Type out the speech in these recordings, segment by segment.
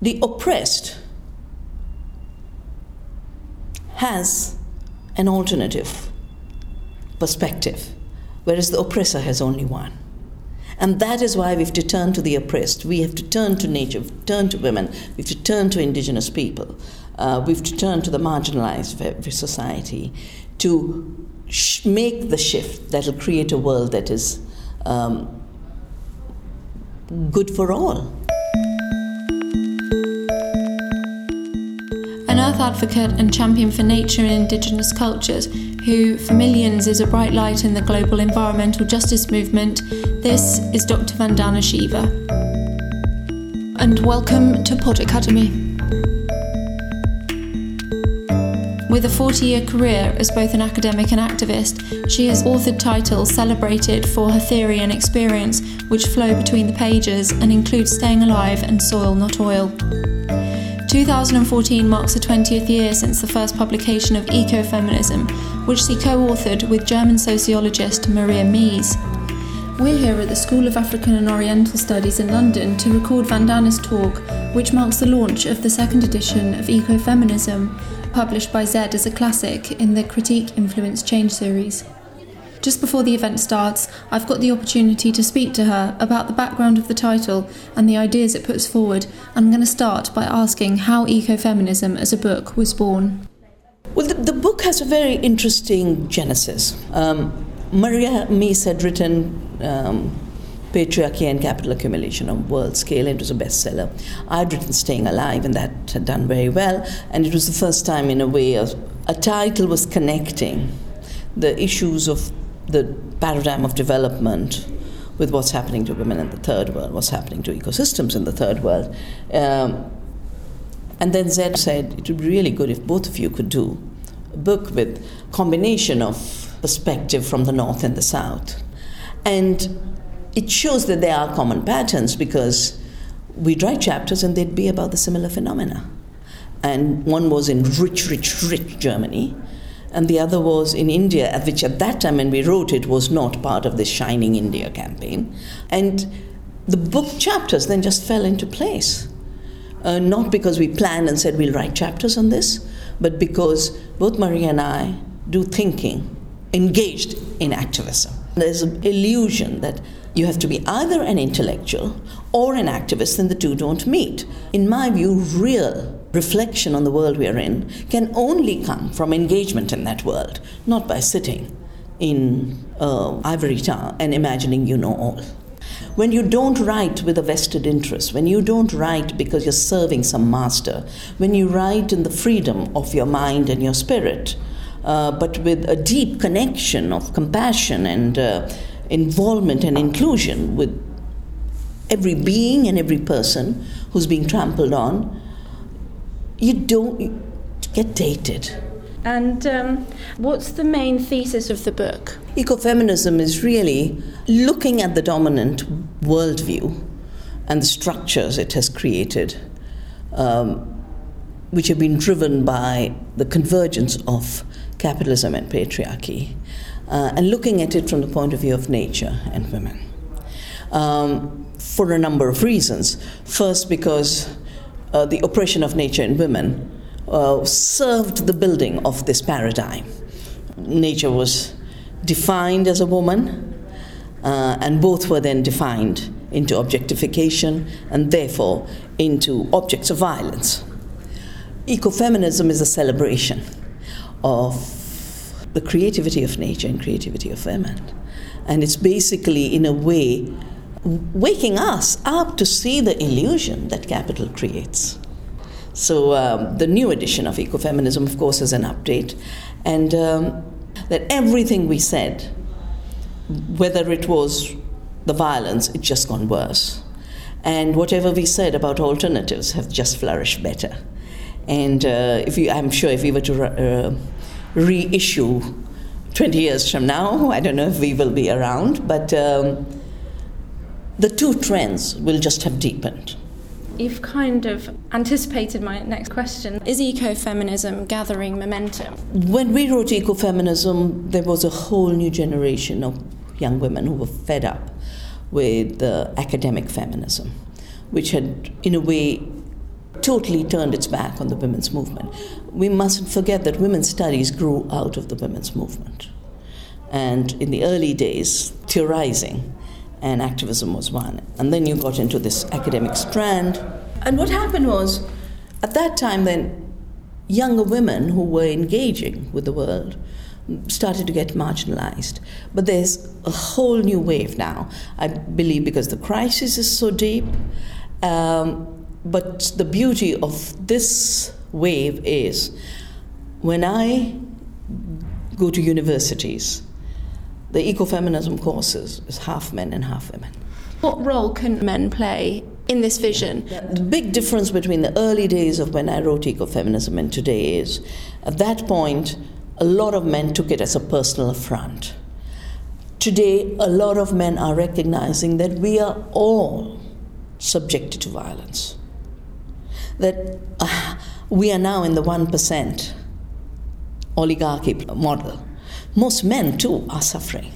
the oppressed has an alternative perspective, whereas the oppressor has only one. And that is why we have to turn to the oppressed. We have to turn to nature, we've turn to women, we have to turn to indigenous people, uh, we have to turn to the marginalized of society to sh- make the shift that will create a world that is um, good for all. An earth advocate and champion for nature and indigenous cultures, who for millions is a bright light in the global environmental justice movement, this is Dr. Vandana Shiva. And welcome to Pod Academy. With a 40 year career as both an academic and activist, she has authored titles celebrated for her theory and experience, which flow between the pages and include Staying Alive and Soil Not Oil. 2014 marks the 20th year since the first publication of Ecofeminism, which she co authored with German sociologist Maria Mies. We're here at the School of African and Oriental Studies in London to record Vandana's talk, which marks the launch of the second edition of Ecofeminism, published by Zed as a classic in the Critique Influence Change series. Just before the event starts, I've got the opportunity to speak to her about the background of the title and the ideas it puts forward. I'm going to start by asking how Ecofeminism as a book was born. Well, the, the book has a very interesting genesis. Um, Maria Mies had written um, Patriarchy and Capital Accumulation on world scale. and It was a bestseller. I'd written Staying Alive, and that had done very well. And it was the first time, in a way, a title was connecting the issues of the paradigm of development with what's happening to women in the third world, what's happening to ecosystems in the third world. Um, and then Zed said it would be really good if both of you could do a book with combination of perspective from the north and the south. And it shows that there are common patterns because we'd write chapters and they'd be about the similar phenomena. And one was in rich, rich, rich Germany, and the other was in India, which at that time when we wrote it was not part of the Shining India campaign. And the book chapters then just fell into place. Uh, not because we planned and said we'll write chapters on this, but because both Maria and I do thinking, engaged in activism. There's an illusion that you have to be either an intellectual or an activist, and the two don't meet. In my view, real reflection on the world we are in can only come from engagement in that world, not by sitting in uh, ivory tower and imagining you know all. When you don't write with a vested interest, when you don't write because you're serving some master, when you write in the freedom of your mind and your spirit, uh, but with a deep connection of compassion and uh, involvement and inclusion with every being and every person who's being trampled on, you don't get dated. And um, what's the main thesis of the book? Ecofeminism is really looking at the dominant worldview and the structures it has created, um, which have been driven by the convergence of capitalism and patriarchy, uh, and looking at it from the point of view of nature and women. Um, for a number of reasons. First, because uh, the oppression of nature and women uh, served the building of this paradigm. Nature was defined as a woman, uh, and both were then defined into objectification and therefore into objects of violence. Ecofeminism is a celebration of the creativity of nature and creativity of women. And it's basically, in a way, waking us up to see the illusion that capital creates. So, um, the new edition of Ecofeminism, of course, is an update. And um, that everything we said, whether it was the violence, it's just gone worse. And whatever we said about alternatives have just flourished better. And uh, if you, I'm sure if we were to uh, reissue 20 years from now. I don't know if we will be around, but um, the two trends will just have deepened. You've kind of anticipated my next question. Is ecofeminism gathering momentum? When we wrote ecofeminism, there was a whole new generation of young women who were fed up with uh, academic feminism, which had, in a way, totally turned its back on the women's movement. We mustn't forget that women's studies grew out of the women's movement. And in the early days, theorizing and activism was one. And then you got into this academic strand. And what happened was, at that time, then, younger women who were engaging with the world started to get marginalized. But there's a whole new wave now, I believe, because the crisis is so deep. Um, but the beauty of this wave is when I go to universities, the ecofeminism courses is half men and half women. What role can men play in this vision? The big difference between the early days of when I wrote ecofeminism and today is at that point, a lot of men took it as a personal affront. Today, a lot of men are recognizing that we are all subjected to violence. That uh, we are now in the 1% oligarchy model. Most men, too, are suffering.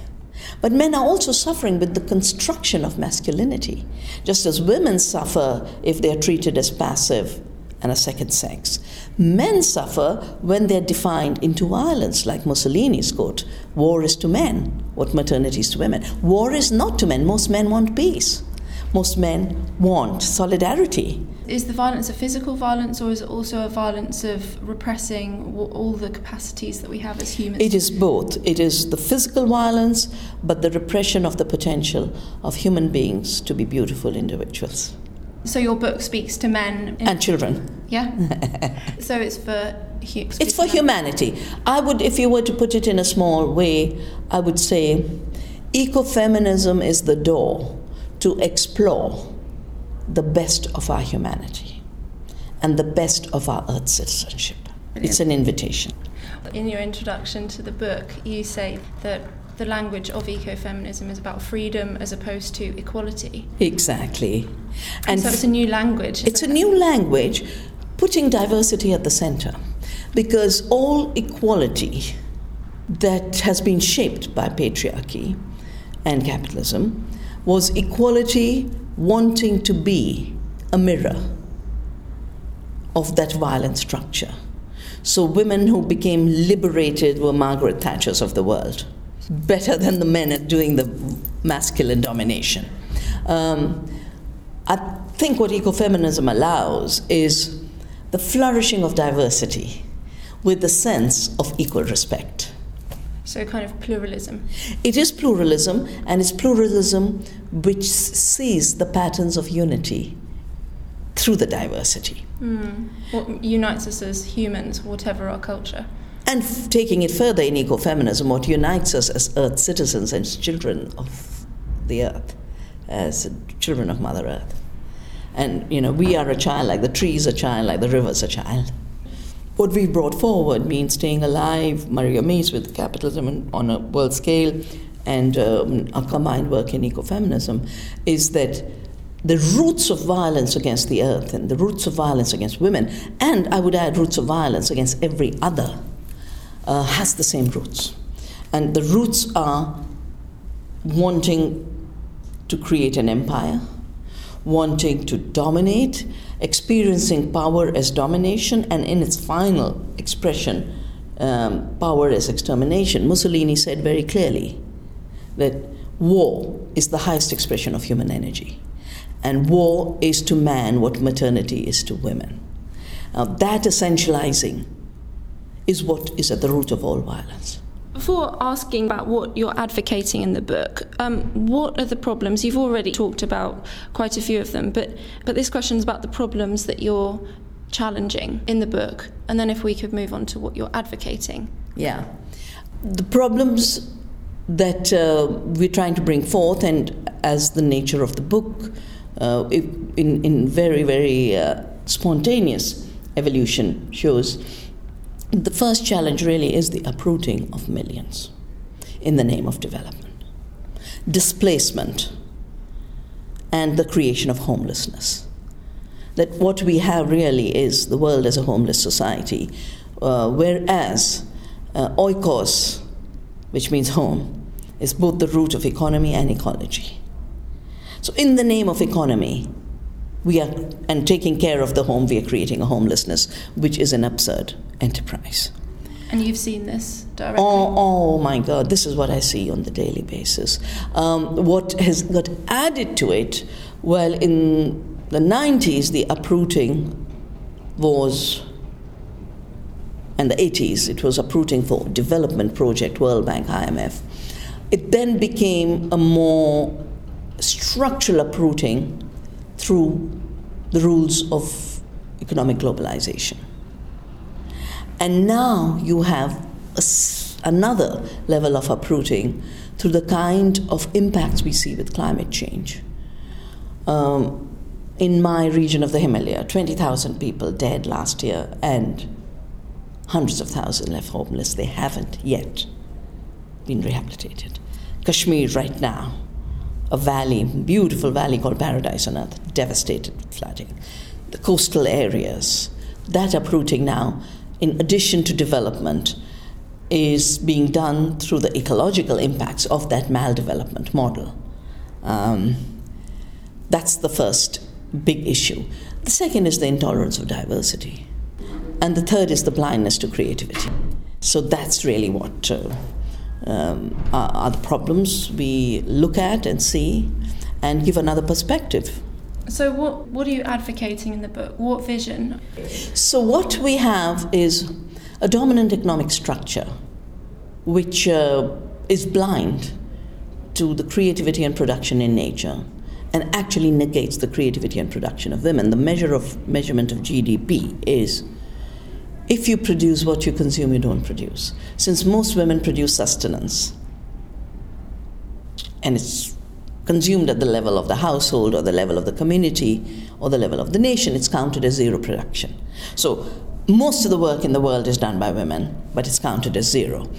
But men are also suffering with the construction of masculinity, just as women suffer if they are treated as passive and a second sex. Men suffer when they're defined into violence, like Mussolini's quote War is to men what maternity is to women. War is not to men. Most men want peace. Most men want solidarity. Is the violence a physical violence or is it also a violence of repressing all the capacities that we have as humans? It is both. It is the physical violence, but the repression of the potential of human beings to be beautiful individuals. So your book speaks to men and children. Yeah. so it's for hu- it's for humanity. I would, if you were to put it in a small way, I would say, ecofeminism is the door to explore the best of our humanity and the best of our Earth citizenship. Brilliant. It's an invitation. In your introduction to the book, you say that the language of ecofeminism is about freedom as opposed to equality. Exactly. And, so it's a new language. It's a new language putting diversity at the center because all equality that has been shaped by patriarchy and capitalism was equality wanting to be a mirror of that violent structure. So women who became liberated were Margaret Thatchers of the world better than the men at doing the masculine domination. Um, I think what ecofeminism allows is the flourishing of diversity with the sense of equal respect. So, kind of pluralism. It is pluralism, and it's pluralism which sees the patterns of unity through the diversity. Mm. What unites us as humans, whatever our culture. And f- taking it further in ecofeminism, what unites us as Earth citizens and children of the Earth, as children of Mother Earth. And, you know, we are a child like the trees a child, like the river's a child. What we've brought forward means staying alive, Maria Mies with capitalism on a world scale, and um, our combined work in ecofeminism, is that the roots of violence against the earth and the roots of violence against women, and I would add roots of violence against every other uh, has the same roots. And the roots are wanting to create an empire, wanting to dominate, experiencing power as domination, and in its final expression, um, power as extermination. Mussolini said very clearly that war is the highest expression of human energy, and war is to man what maternity is to women. Now, that essentializing is what is at the root of all violence. Before asking about what you're advocating in the book, um, what are the problems? You've already talked about quite a few of them, but, but this question is about the problems that you're challenging in the book, and then if we could move on to what you're advocating. Yeah. The problems that uh, we're trying to bring forth, and as the nature of the book, uh, in, in very, very uh, spontaneous evolution shows, the first challenge really is the uprooting of millions in the name of development, displacement, and the creation of homelessness. That what we have really is the world as a homeless society, uh, whereas uh, oikos, which means home, is both the root of economy and ecology. So, in the name of economy, we are and taking care of the home we are creating a homelessness which is an absurd enterprise. And you've seen this directly? Oh, oh my god this is what i see on the daily basis. Um, what has got added to it well in the 90s the uprooting was and the 80s it was uprooting for development project world bank imf it then became a more structural uprooting through the rules of economic globalization. And now you have another level of uprooting through the kind of impacts we see with climate change. Um, in my region of the Himalaya, 20,000 people dead last year and hundreds of thousands left homeless. They haven't yet been rehabilitated. Kashmir, right now, a valley, beautiful valley called Paradise on Earth, devastated with flooding. The coastal areas, that uprooting now, in addition to development, is being done through the ecological impacts of that maldevelopment model. Um, that's the first big issue. The second is the intolerance of diversity. And the third is the blindness to creativity. So that's really what uh, um, are, the problems we look at and see and give another perspective. So, what, what are you advocating in the book? What vision? So, what we have is a dominant economic structure which uh, is blind to the creativity and production in nature and actually negates the creativity and production of women. The measure of measurement of GDP is if you produce what you consume, you don't produce. Since most women produce sustenance, and it's consumed at the level of the household or the level of the community or the level of the nation, it's counted as zero production. So most of the work in the world is done by women, but it's counted as zero.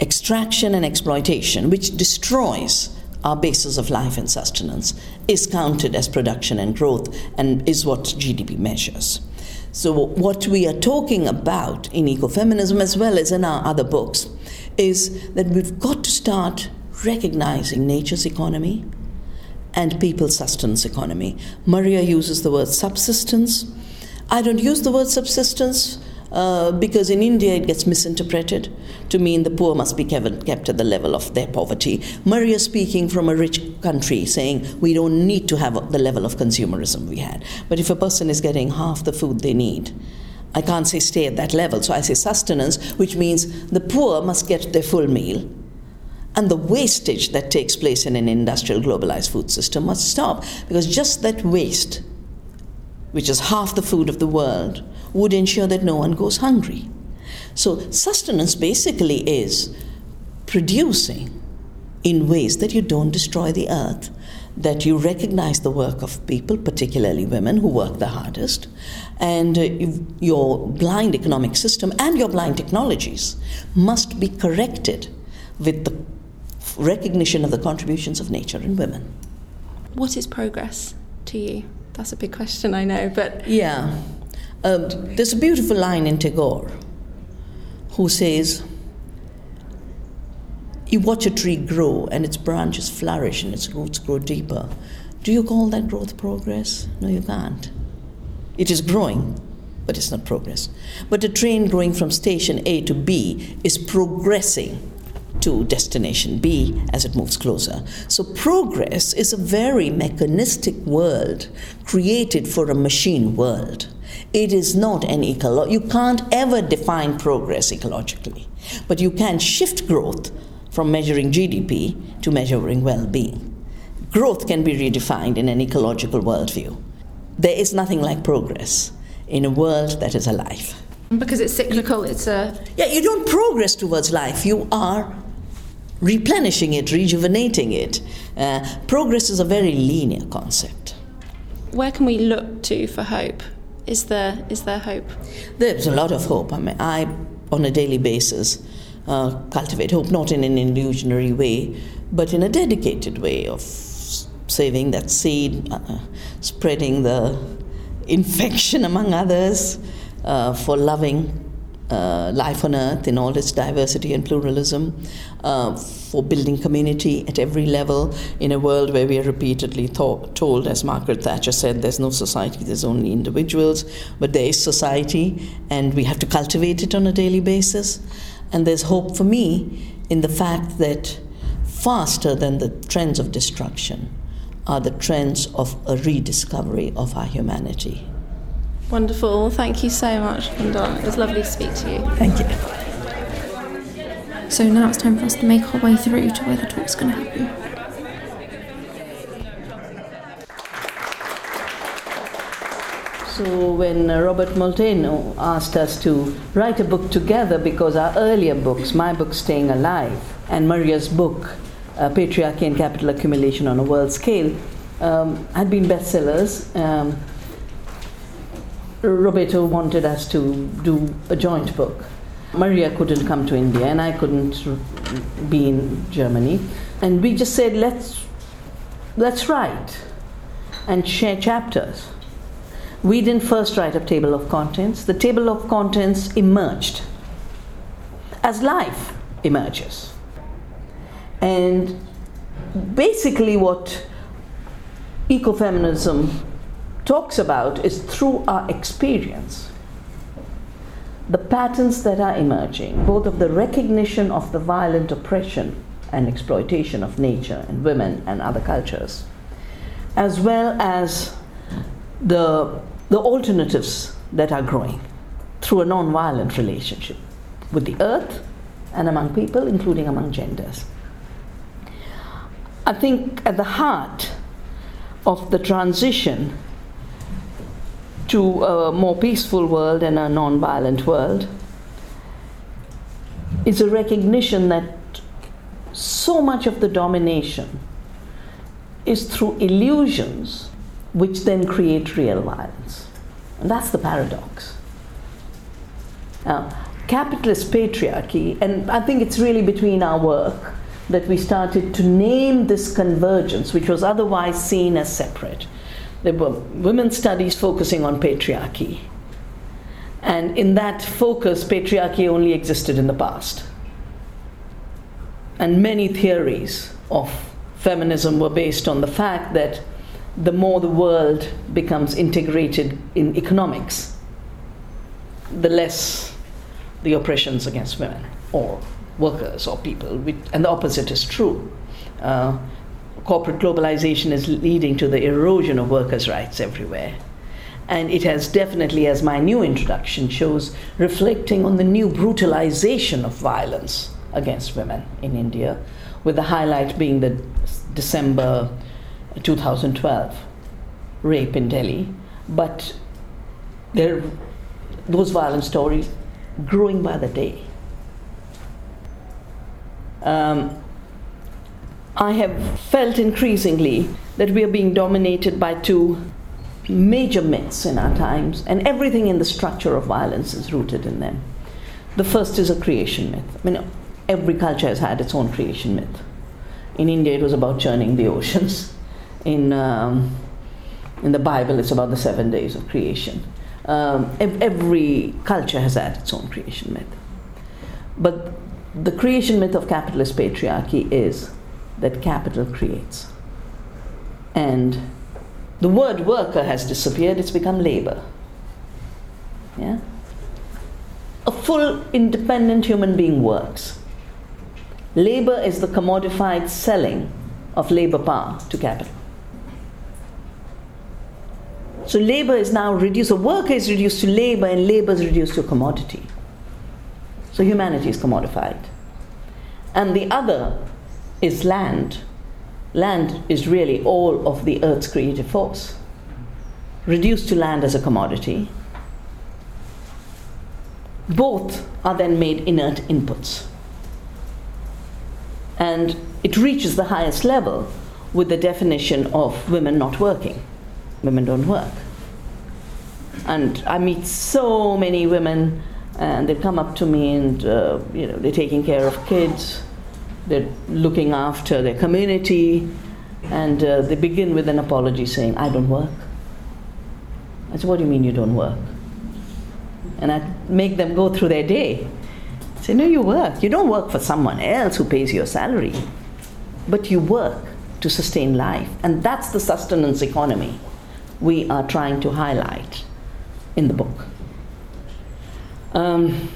Extraction and exploitation, which destroys our basis of life and sustenance, is counted as production and growth and is what GDP measures. So, what we are talking about in ecofeminism as well as in our other books is that we've got to start recognizing nature's economy and people's sustenance economy. Maria uses the word subsistence. I don't use the word subsistence uh, because in India it gets misinterpreted to mean the poor must be kept at the level of their poverty. Maria speaking from a rich country saying we don't need to have the level of consumerism we had. But if a person is getting half the food they need, I can't say stay at that level. So I say sustenance, which means the poor must get their full meal. And the wastage that takes place in an industrial globalized food system must stop because just that waste, which is half the food of the world, would ensure that no one goes hungry. So, sustenance basically is producing in ways that you don't destroy the earth, that you recognize the work of people, particularly women who work the hardest, and uh, your blind economic system and your blind technologies must be corrected with the recognition of the contributions of nature and women. What is progress to you? That's a big question, I know, but. Yeah. Um, there's a beautiful line in Tagore who says, You watch a tree grow and its branches flourish and its roots grow deeper. Do you call that growth progress? No, you can't. It is growing, but it's not progress. But a train going from station A to B is progressing to destination B as it moves closer. So, progress is a very mechanistic world created for a machine world. It is not an ecolo. You can't ever define progress ecologically, but you can shift growth from measuring GDP to measuring well being. Growth can be redefined in an ecological worldview. There is nothing like progress in a world that is alive. Because it's cyclical, it's a. Yeah, you don't progress towards life, you are replenishing it, rejuvenating it. Uh, progress is a very linear concept. Where can we look to for hope? Is there is there hope? There's a lot of hope. I mean, I on a daily basis uh, cultivate hope, not in an illusionary way, but in a dedicated way of saving that seed, uh, spreading the infection among others, uh, for loving uh, life on earth in all its diversity and pluralism, uh, for building community at every level in a world where we are repeatedly thought, told, as Margaret Thatcher said, there's no society, there's only individuals, but there is society, and we have to cultivate it on a daily basis. And there's hope for me in the fact that faster than the trends of destruction are the trends of a rediscovery of our humanity. Wonderful. Thank you so much, Kundal. It was lovely to speak to you. Thank you. So now it's time for us to make our way through to where the talk's going to happen. So when uh, Robert Molteno asked us to write a book together because our earlier books, my book Staying Alive and Maria's book uh, Patriarchy and Capital Accumulation on a World Scale, um, had been bestsellers. Um, Roberto wanted us to do a joint book. Maria couldn't come to India, and I couldn't be in Germany. And we just said, let's, let's write and share chapters. We didn't first write a table of contents, the table of contents emerged as life emerges. And basically, what ecofeminism talks about is through our experience. The patterns that are emerging, both of the recognition of the violent oppression and exploitation of nature and women and other cultures, as well as the, the alternatives that are growing through a non-violent relationship with the earth and among people, including among genders. I think at the heart of the transition to a more peaceful world and a non-violent world is a recognition that so much of the domination is through illusions which then create real violence. And that's the paradox. Now, capitalist patriarchy, and I think it's really between our work that we started to name this convergence, which was otherwise seen as separate. There were women's studies focusing on patriarchy. And in that focus, patriarchy only existed in the past. And many theories of feminism were based on the fact that the more the world becomes integrated in economics, the less the oppressions against women or workers or people. And the opposite is true. Uh, corporate globalization is leading to the erosion of workers' rights everywhere. And it has definitely, as my new introduction shows, reflecting on the new brutalization of violence against women in India, with the highlight being the December 2012 rape in Delhi. But there, those violent stories growing by the day. Um, I have felt increasingly that we are being dominated by two major myths in our times, and everything in the structure of violence is rooted in them. The first is a creation myth. I mean, every culture has had its own creation myth. In India, it was about churning the oceans. In, um, in the Bible, it's about the seven days of creation. Um, every culture has had its own creation myth. But the creation myth of capitalist patriarchy is that capital creates. And the word worker has disappeared, it's become labor. Yeah? A full independent human being works. Labor is the commodified selling of labor power to capital. So labor is now reduced, a worker is reduced to labor, and labor is reduced to a commodity. So humanity is commodified. And the other is land. Land is really all of the earth's creative force, reduced to land as a commodity. Both are then made inert inputs. And it reaches the highest level with the definition of women not working. Women don't work. And I meet so many women, and they come up to me and, uh, you know, they're taking care of kids, they're looking after their community, and uh, they begin with an apology saying, I don't work. I said, What do you mean you don't work? and I'd make them go through their day. I say, no, you work. You don't work for someone else who pays your salary, but you work to sustain life. And that's the sustenance economy we are trying to highlight in the book. Um,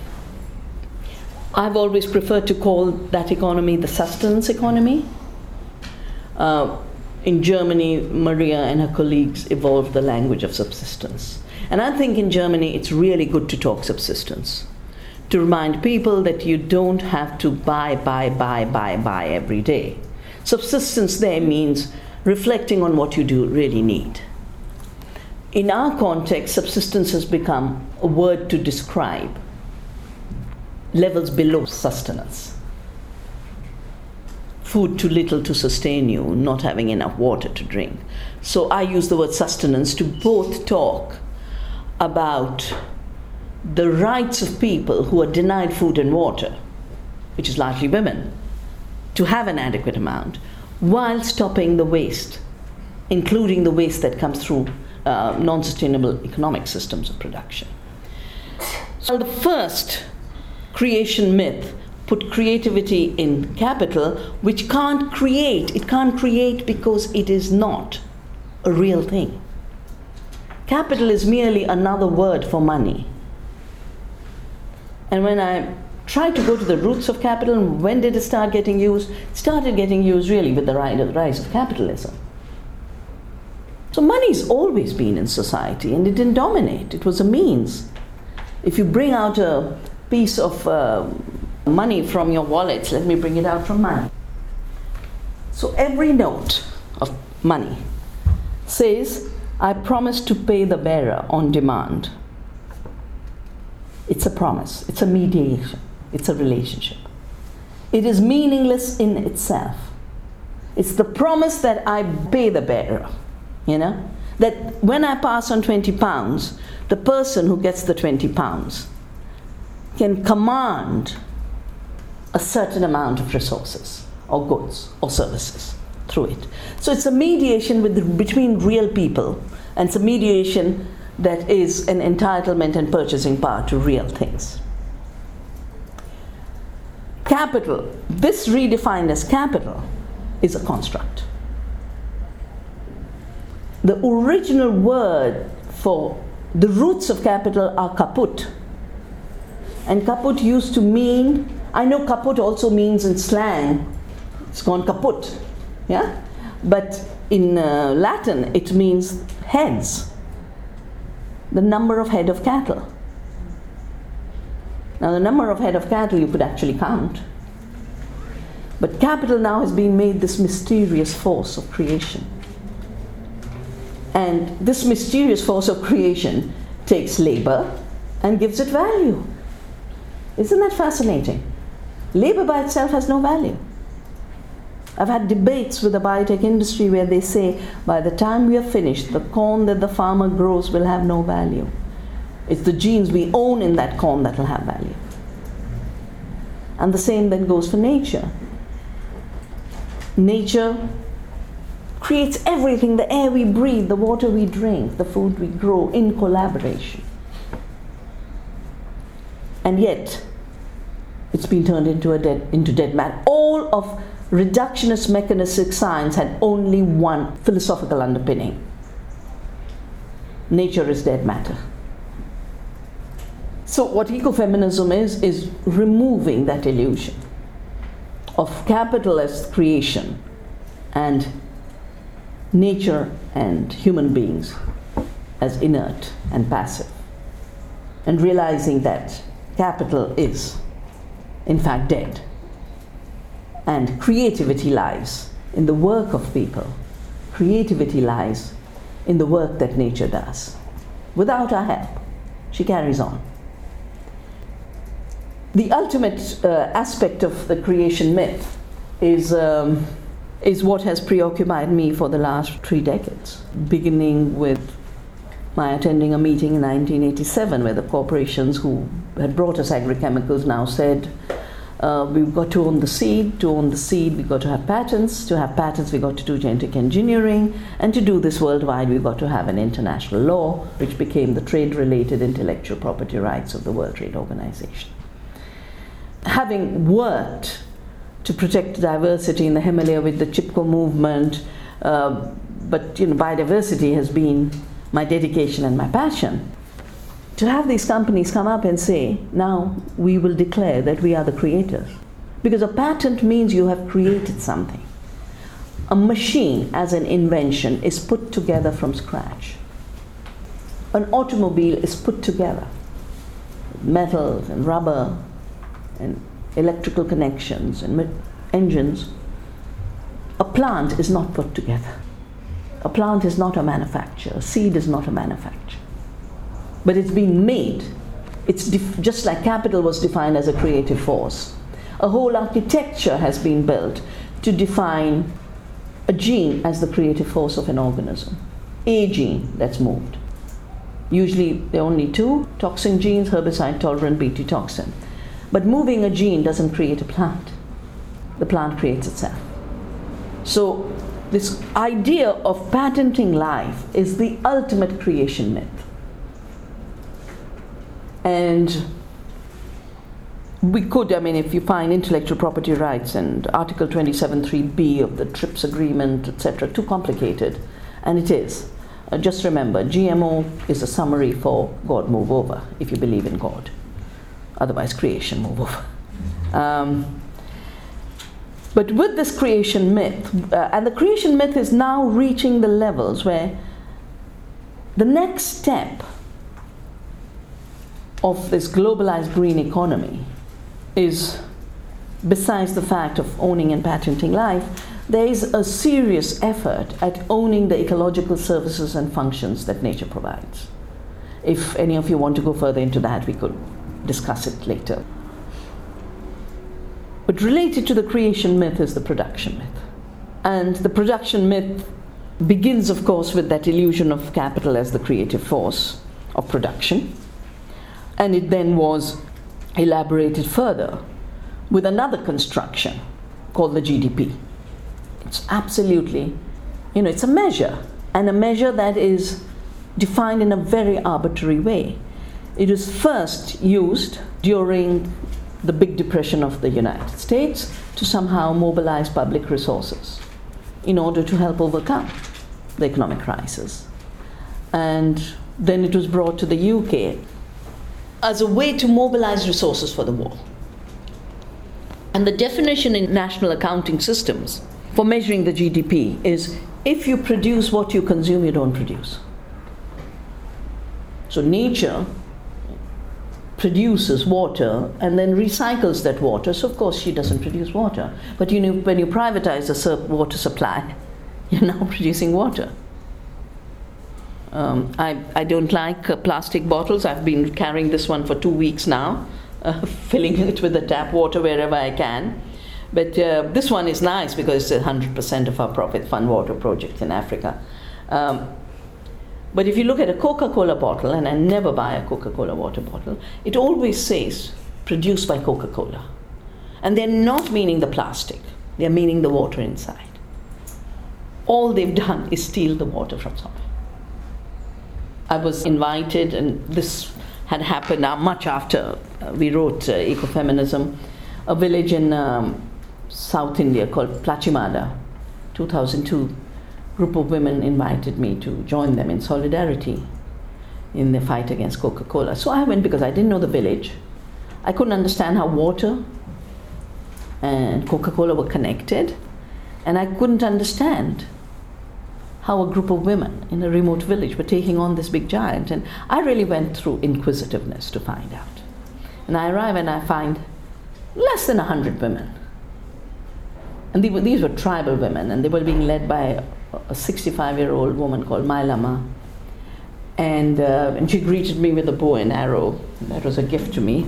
I've always preferred to call that economy the sustenance economy. Uh, in Germany, Maria and her colleagues evolved the language of subsistence. And I think in Germany it's really good to talk subsistence, to remind people that you don't have to buy, buy, buy, buy, buy every day. Subsistence there means reflecting on what you do really need. In our context, subsistence has become a word to describe levels below sustenance. Food too little to sustain you, not having enough water to drink. So I use the word sustenance to both talk about the rights of people who are denied food and water, which is largely women, to have an adequate amount, while stopping the waste, including the waste that comes through uh, non sustainable economic systems of production. So, the first creation myth put creativity in capital, which can't create. It can't create because it is not a real thing. Capital is merely another word for money. And when I tried to go to the roots of capital, when did it start getting used? It started getting used really with the rise of capitalism. So money's always been in society and it didn't dominate, it was a means. If you bring out a piece of uh, money from your wallet, let me bring it out from mine. So every note of money says, I promise to pay the bearer on demand. It's a promise, it's a mediation, it's a relationship. It is meaningless in itself. It's the promise that I pay the bearer. You know? That when I pass on 20 pounds, the person who gets the 20 pounds can command a certain amount of resources or goods or services through it. So it's a mediation with, between real people, and it's a mediation that is an entitlement and purchasing power to real things. Capital, this redefined as capital, is a construct the original word for the roots of capital are kaput. And kaput used to mean, I know kaput also means in slang, it's gone kaput, yeah? But in uh, Latin, it means heads, the number of head of cattle. Now, the number of head of cattle you could actually count. But capital now has been made this mysterious force of creation. And this mysterious force of creation takes labor and gives it value. Isn't that fascinating? Labor by itself has no value. I've had debates with the biotech industry where they say by the time we are finished, the corn that the farmer grows will have no value. It's the genes we own in that corn that will have value. And the same then goes for nature. Nature creates everything the air we breathe, the water we drink, the food we grow in collaboration. And yet, it's been turned into, a dead, into dead matter. All of reductionist mechanistic science had only one philosophical underpinning nature is dead matter. So, what ecofeminism is, is removing that illusion of capitalist creation and nature and human beings as inert and passive, and realizing that capital is, in fact, dead. And creativity lies in the work of people, creativity lies in the work that nature does. Without our help, she carries on. The ultimate uh, aspect of the creation myth is. Um, is what has preoccupied me for the last three decades, beginning with my attending a meeting in 1987 where the corporations who had brought us agrochemicals now said, Uh, we've got to own the seed. To own the seed, we've got to have patents. To have patents, we've got to do genetic engineering. And to do this worldwide, we've got to have an international law, which became the trade related intellectual property rights of the World Trade Organization. Having worked to protect diversity in the Himalaya with the Chipko movement, uh, but you know, biodiversity has been my dedication and my passion to have these companies come up and say, now we will declare that we are the creators. Because a patent means you have created something. A machine, as an invention, is put together from scratch. An automobile is put together metals and rubber and electrical connections and engines. A plant is not put together. A plant is not a manufacturer. A seed is not a manufacturer but it's been made. It's def- just like capital was defined as a creative force. A whole architecture has been built to define a gene as the creative force of an organism. A gene that's moved. Usually there are only two toxin genes, herbicide tolerant Bt toxin. But moving a gene doesn't create a plant, the plant creates itself. So, this idea of patenting life is the ultimate creation myth. And we could, I mean, if you find intellectual property rights and Article 27.3b of the TRIPS agreement, etc., too complicated, and it is. Uh, just remember, GMO is a summary for God move over, if you believe in God. Otherwise, creation move over. Um, but with this creation myth, uh, and the creation myth is now reaching the levels where the next step of this globalized green economy is, besides the fact of owning and patenting life, there is a serious effort at owning the ecological services and functions that nature provides. If any of you want to go further into that, we could discuss it later. But related to the creation myth is the production myth. And the production myth begins, of course, with that illusion of capital as the creative force of production and it then was elaborated further with another construction called the GDP. It's absolutely, you know, it's a measure, and a measure that is defined in a very arbitrary way. It was first used during the Big Depression of the United States to somehow mobilize public resources in order to help overcome the economic crisis. And then it was brought to the UK as a way to mobilize resources for the war. And the definition in national accounting systems for measuring the GDP is if you produce what you consume, you don't produce. So nature produces water and then recycles that water. So of course she doesn't produce water. But you know, when you privatize the water supply, you're now producing water. Um, I, I don't like uh, plastic bottles. I've been carrying this one for two weeks now, uh, filling it with the tap water wherever I can. But uh, this one is nice because it's 100% of our profit fund water project in Africa. Um, but if you look at a Coca Cola bottle, and I never buy a Coca Cola water bottle, it always says produced by Coca Cola. And they're not meaning the plastic, they're meaning the water inside. All they've done is steal the water from somewhere. I was invited, and this had happened now much after uh, we wrote uh, Ecofeminism, a village in um, South India called Plachimada, 2002. Group of women invited me to join them in solidarity in the fight against Coca Cola. So I went because I didn't know the village. I couldn't understand how water and Coca Cola were connected, and I couldn't understand how a group of women in a remote village were taking on this big giant. And I really went through inquisitiveness to find out. And I arrive and I find less than 100 women. And these were tribal women, and they were being led by a 65 year old woman called Mylamma. And, uh, and she greeted me with a bow and arrow. That was a gift to me.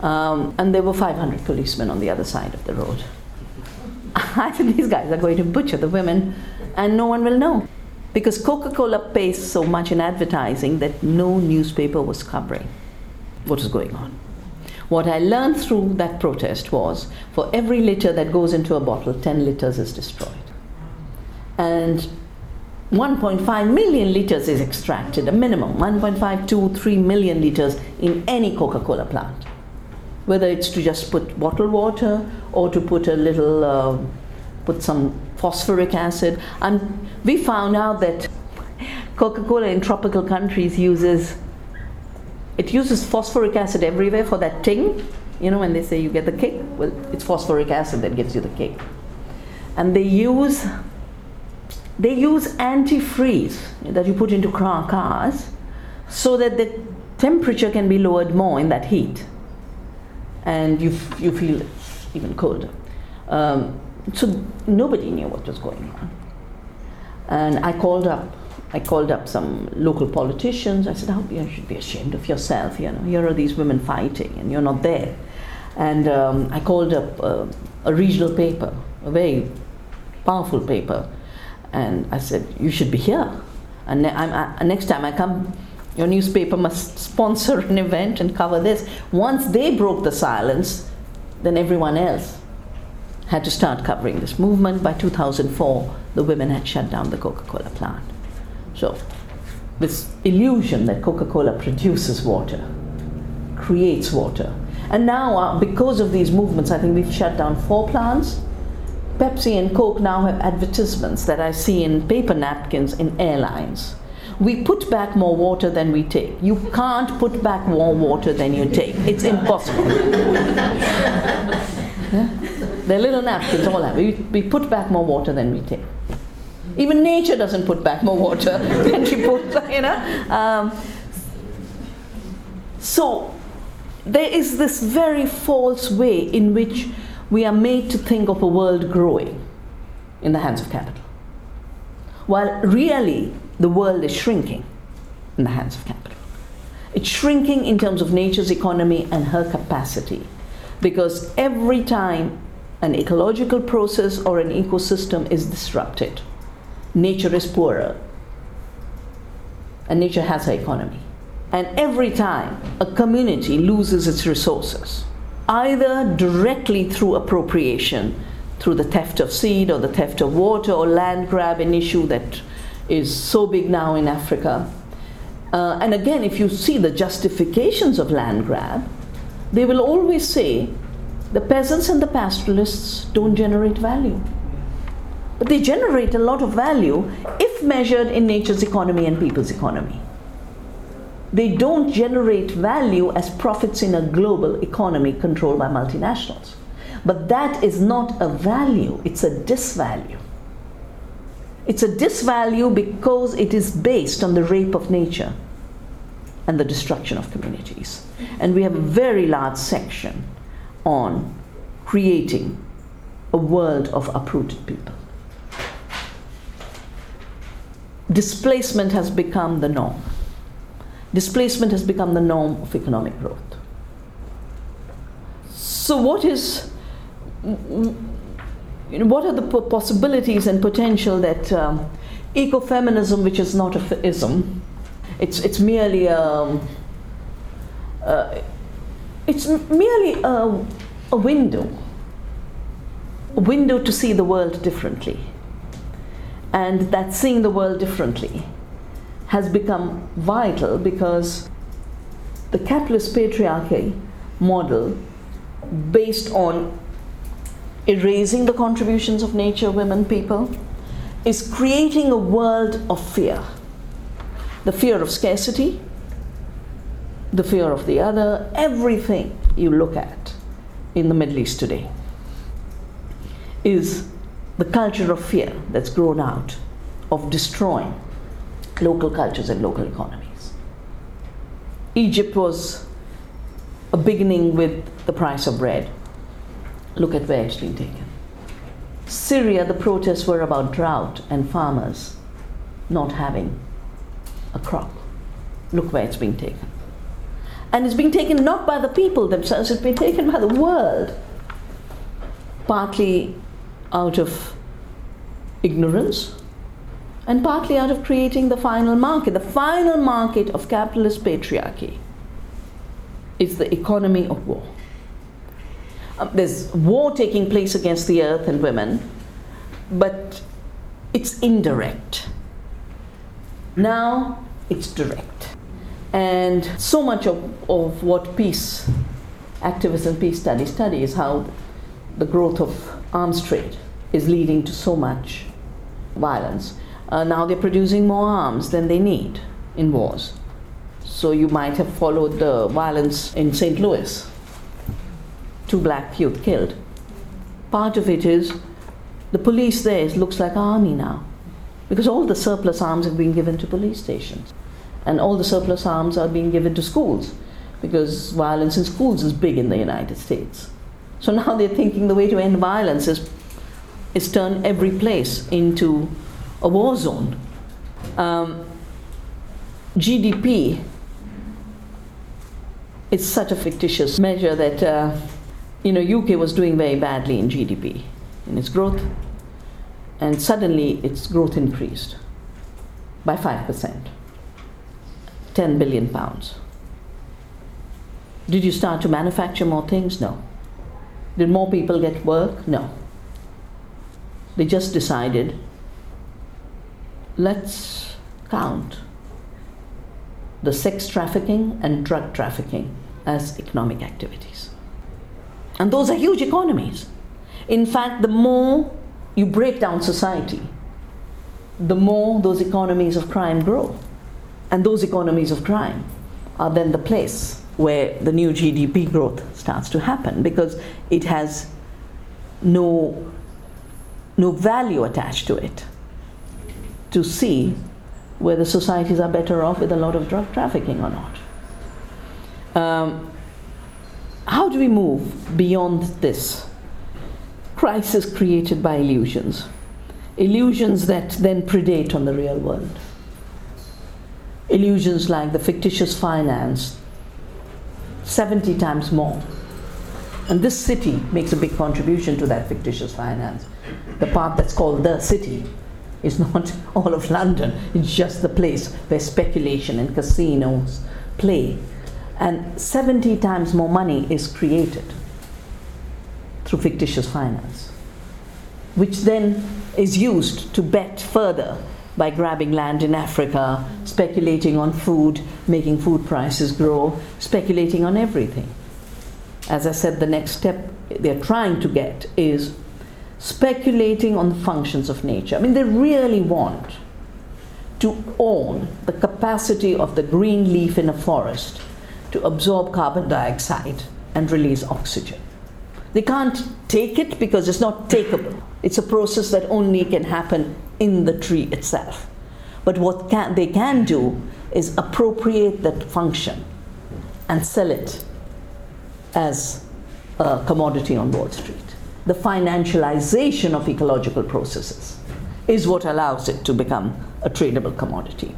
Um, and there were 500 policemen on the other side of the road. I said, These guys are going to butcher the women and no one will know. Because Coca Cola pays so much in advertising that no newspaper was covering what was going on. What I learned through that protest was for every liter that goes into a bottle, 10 liters is destroyed. And 1.5 million liters is extracted, a minimum 1.5 to 3 million liters in any Coca Cola plant. Whether it's to just put bottled water or to put a little, uh, put some phosphoric acid. And we found out that Coca Cola in tropical countries uses it uses phosphoric acid everywhere for that ting. You know, when they say you get the kick, well, it's phosphoric acid that gives you the kick. And they use they use antifreeze that you put into cars so that the temperature can be lowered more in that heat, and you f- you feel even colder. Um, so nobody knew what was going on, and I called up I called up some local politicians. I said, "Oh, you should be ashamed of yourself. You know, here are these women fighting, and you're not there." And um, I called up uh, a regional paper, a very powerful paper, and I said, "You should be here." And I, next time I come, your newspaper must sponsor an event and cover this. Once they broke the silence, then everyone else had to start covering this movement. By 2004, the women had shut down the Coca-Cola plant. So, this illusion that Coca Cola produces water, creates water. And now, uh, because of these movements, I think we've shut down four plants. Pepsi and Coke now have advertisements that I see in paper napkins in airlines. We put back more water than we take. You can't put back more water than you take. It's impossible. yeah? They're little napkins, all that. We, we put back more water than we take. Even nature doesn't put back more water than she puts, you know. Um, so there is this very false way in which we are made to think of a world growing in the hands of capital, while really the world is shrinking in the hands of capital. It's shrinking in terms of nature's economy and her capacity, because every time an ecological process or an ecosystem is disrupted, nature is poorer and nature has her economy. And every time a community loses its resources, either directly through appropriation, through the theft of seed or the theft of water or land grab, an issue that is so big now in Africa. Uh, and again, if you see the justifications of land grab, they will always say the peasants and the pastoralists don't generate value. But they generate a lot of value if measured in nature's economy and people's economy. They don't generate value as profits in a global economy controlled by multinationals. But that is not a value, it's a disvalue. It's a disvalue because it is based on the rape of nature and the destruction of communities. And we have a very large section on creating a world of uprooted people. displacement has become the norm. Displacement has become the norm of economic growth. So, what is what are the possibilities and potential that um, ecofeminism, which is not a ism, it's it's merely a, um, uh, it's merely a, a window, a window to see the world differently and that seeing the world differently has become vital because the capitalist patriarchy model, based on erasing the contributions of nature, women, people, is creating a world of fear. The fear of scarcity, the fear of the other, everything you look at in the Middle East today is the culture of fear that's grown out of destroying local cultures and local economies. Egypt was a beginning with the price of bread. Look at where it's been taken. Syria, the protests were about drought and farmers not having a crop. Look where it's been taken. And it's been taken not by the people themselves, it's been taken by the world. Partly out of ignorance and partly out of creating the final market. The final market of capitalist patriarchy is the economy of war. uh, there's war taking place against the earth and women, but it's indirect. Now it's direct. And so much of, of what peace activists and peace studies study is how the growth of arms trade is leading to so much violence. Uh, now they're producing more arms than they need in wars. So you might have followed the violence in St. Louis. Two black youth killed. Part of it is the police there looks like army now because all the surplus arms have been given to police stations and all the surplus arms are being given to schools because violence in schools is big in the United States. So now they're thinking the way to end violence is, is turn every place into a war zone. Um, GDP is such a fictitious measure that uh, you know UK was doing very badly in GDP in its growth, and suddenly its growth increased by five percent, ten billion pounds. Did you start to manufacture more things? No. Did more people get work? No. They just decided let's count the sex trafficking and drug trafficking as economic activities. And those are huge economies. In fact, the more you break down society, the more those economies of crime grow. And those economies of crime are then the place where the new GDP growth starts to happen because it has no, no value attached to it to see whether societies are better off with a lot of drug trafficking or not. Um, how do we move beyond this crisis created by illusions? Illusions that then predate on the real world. Illusions like the fictitious finance 70 times more. And this city makes a big contribution to that fictitious finance. The part that's called the city is not all of London, it's just the place where speculation and casinos play. And 70 times more money is created through fictitious finance, which then is used to bet further by grabbing land in Africa, speculating on food, making food prices grow, speculating on everything. As I said, the next step they're trying to get is speculating on the functions of nature. I mean, they really want to own the capacity of the green leaf in a forest to absorb carbon dioxide and release oxygen. They can't take it because it's not takeable. It's a process that only can happen in the tree itself. But what can, they can do is appropriate that function and sell it as a commodity on Wall Street. The financialization of ecological processes is what allows it to become a tradable commodity.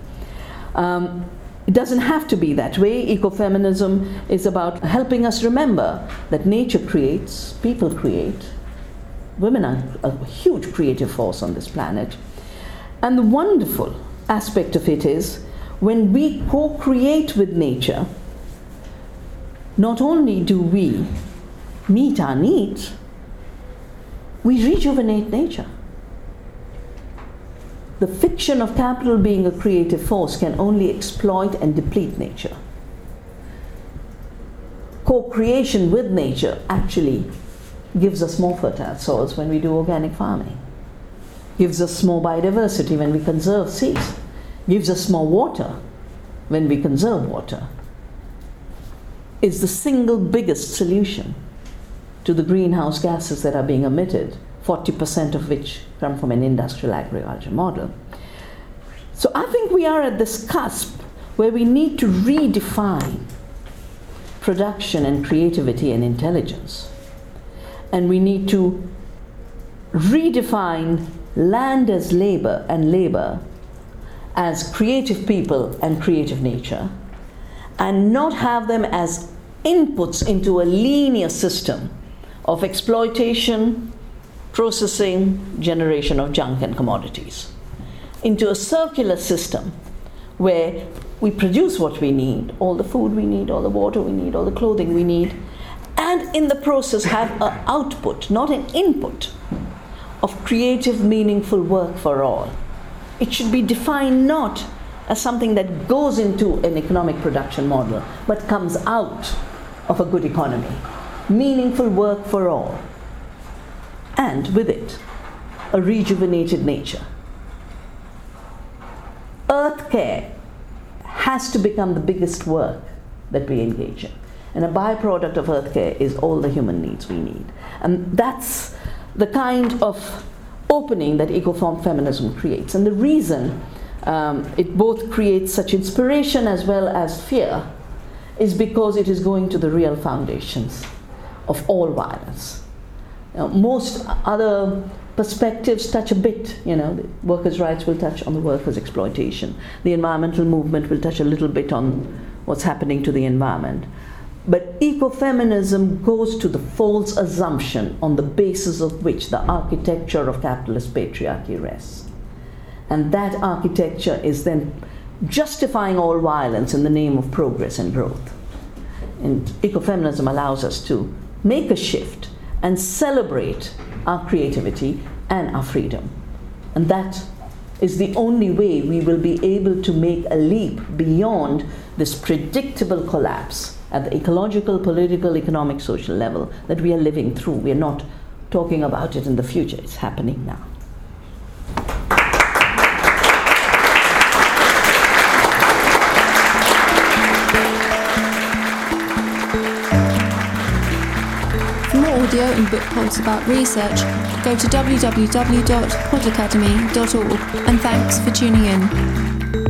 Um, it doesn't have to be that way. Ecofeminism is about helping us remember that nature creates, people create. Women are a huge creative force on this planet. And the wonderful aspect of it is when we co create with nature, not only do we meet our needs, we rejuvenate nature. The fiction of capital being a creative force can only exploit and deplete nature. Co creation with nature actually gives us more fertile soils when we do organic farming, gives us more biodiversity when we conserve seeds, gives us more water when we conserve water, is the single biggest solution to the greenhouse gases that are being emitted 40% of which come from an industrial agriculture model. So I think we are at this cusp where we need to redefine production and creativity and intelligence. And we need to redefine land as labor and labor as creative people and creative nature, and not have them as inputs into a linear system of exploitation, processing, generation of junk and commodities into a circular system where we produce what we need all the food we need, all the water we need, all the clothing we need, and in the process have an output, not an input, of creative, meaningful work for all. It should be defined not as something that goes into an economic production model, but comes out of a good economy. Meaningful work for all. And with it, a rejuvenated nature. Earth care has to become the biggest work that we engage in. And a byproduct of earth care is all the human needs we need. And that's the kind of opening that ecofeminism creates. And the reason um, it both creates such inspiration as well as fear is because it is going to the real foundations of all violence. Now, most other perspectives touch a bit, you know, workers' rights will touch on the workers' exploitation. The environmental movement will touch a little bit on what's happening to the environment. But ecofeminism goes to the false assumption on the basis of which the architecture of capitalist patriarchy rests. And that architecture is then justifying all violence in the name of progress and growth. And ecofeminism allows us to make a shift and celebrate our creativity and our freedom. And that is the only way we will be able to make a leap beyond this predictable collapse at the ecological, political, economic, social level that we are living through. We are not talking about it in the future, it's happening now. And book pods about research, go to www.podacademy.org and thanks for tuning in.